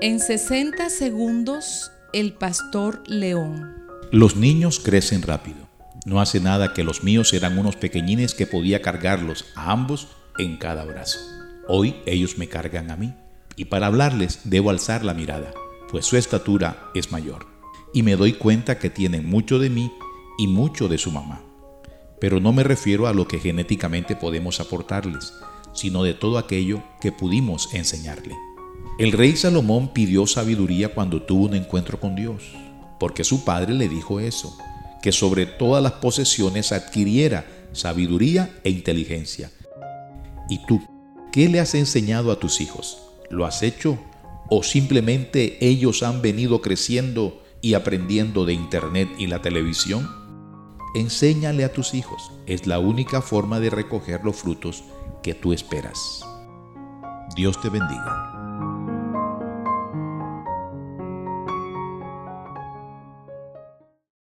En 60 segundos, el pastor León. Los niños crecen rápido. No hace nada que los míos eran unos pequeñines que podía cargarlos a ambos en cada brazo. Hoy ellos me cargan a mí. Y para hablarles debo alzar la mirada, pues su estatura es mayor. Y me doy cuenta que tienen mucho de mí y mucho de su mamá. Pero no me refiero a lo que genéticamente podemos aportarles, sino de todo aquello que pudimos enseñarle. El rey Salomón pidió sabiduría cuando tuvo un encuentro con Dios, porque su padre le dijo eso, que sobre todas las posesiones adquiriera sabiduría e inteligencia. ¿Y tú, qué le has enseñado a tus hijos? ¿Lo has hecho? ¿O simplemente ellos han venido creciendo y aprendiendo de Internet y la televisión? Enséñale a tus hijos. Es la única forma de recoger los frutos que tú esperas. Dios te bendiga.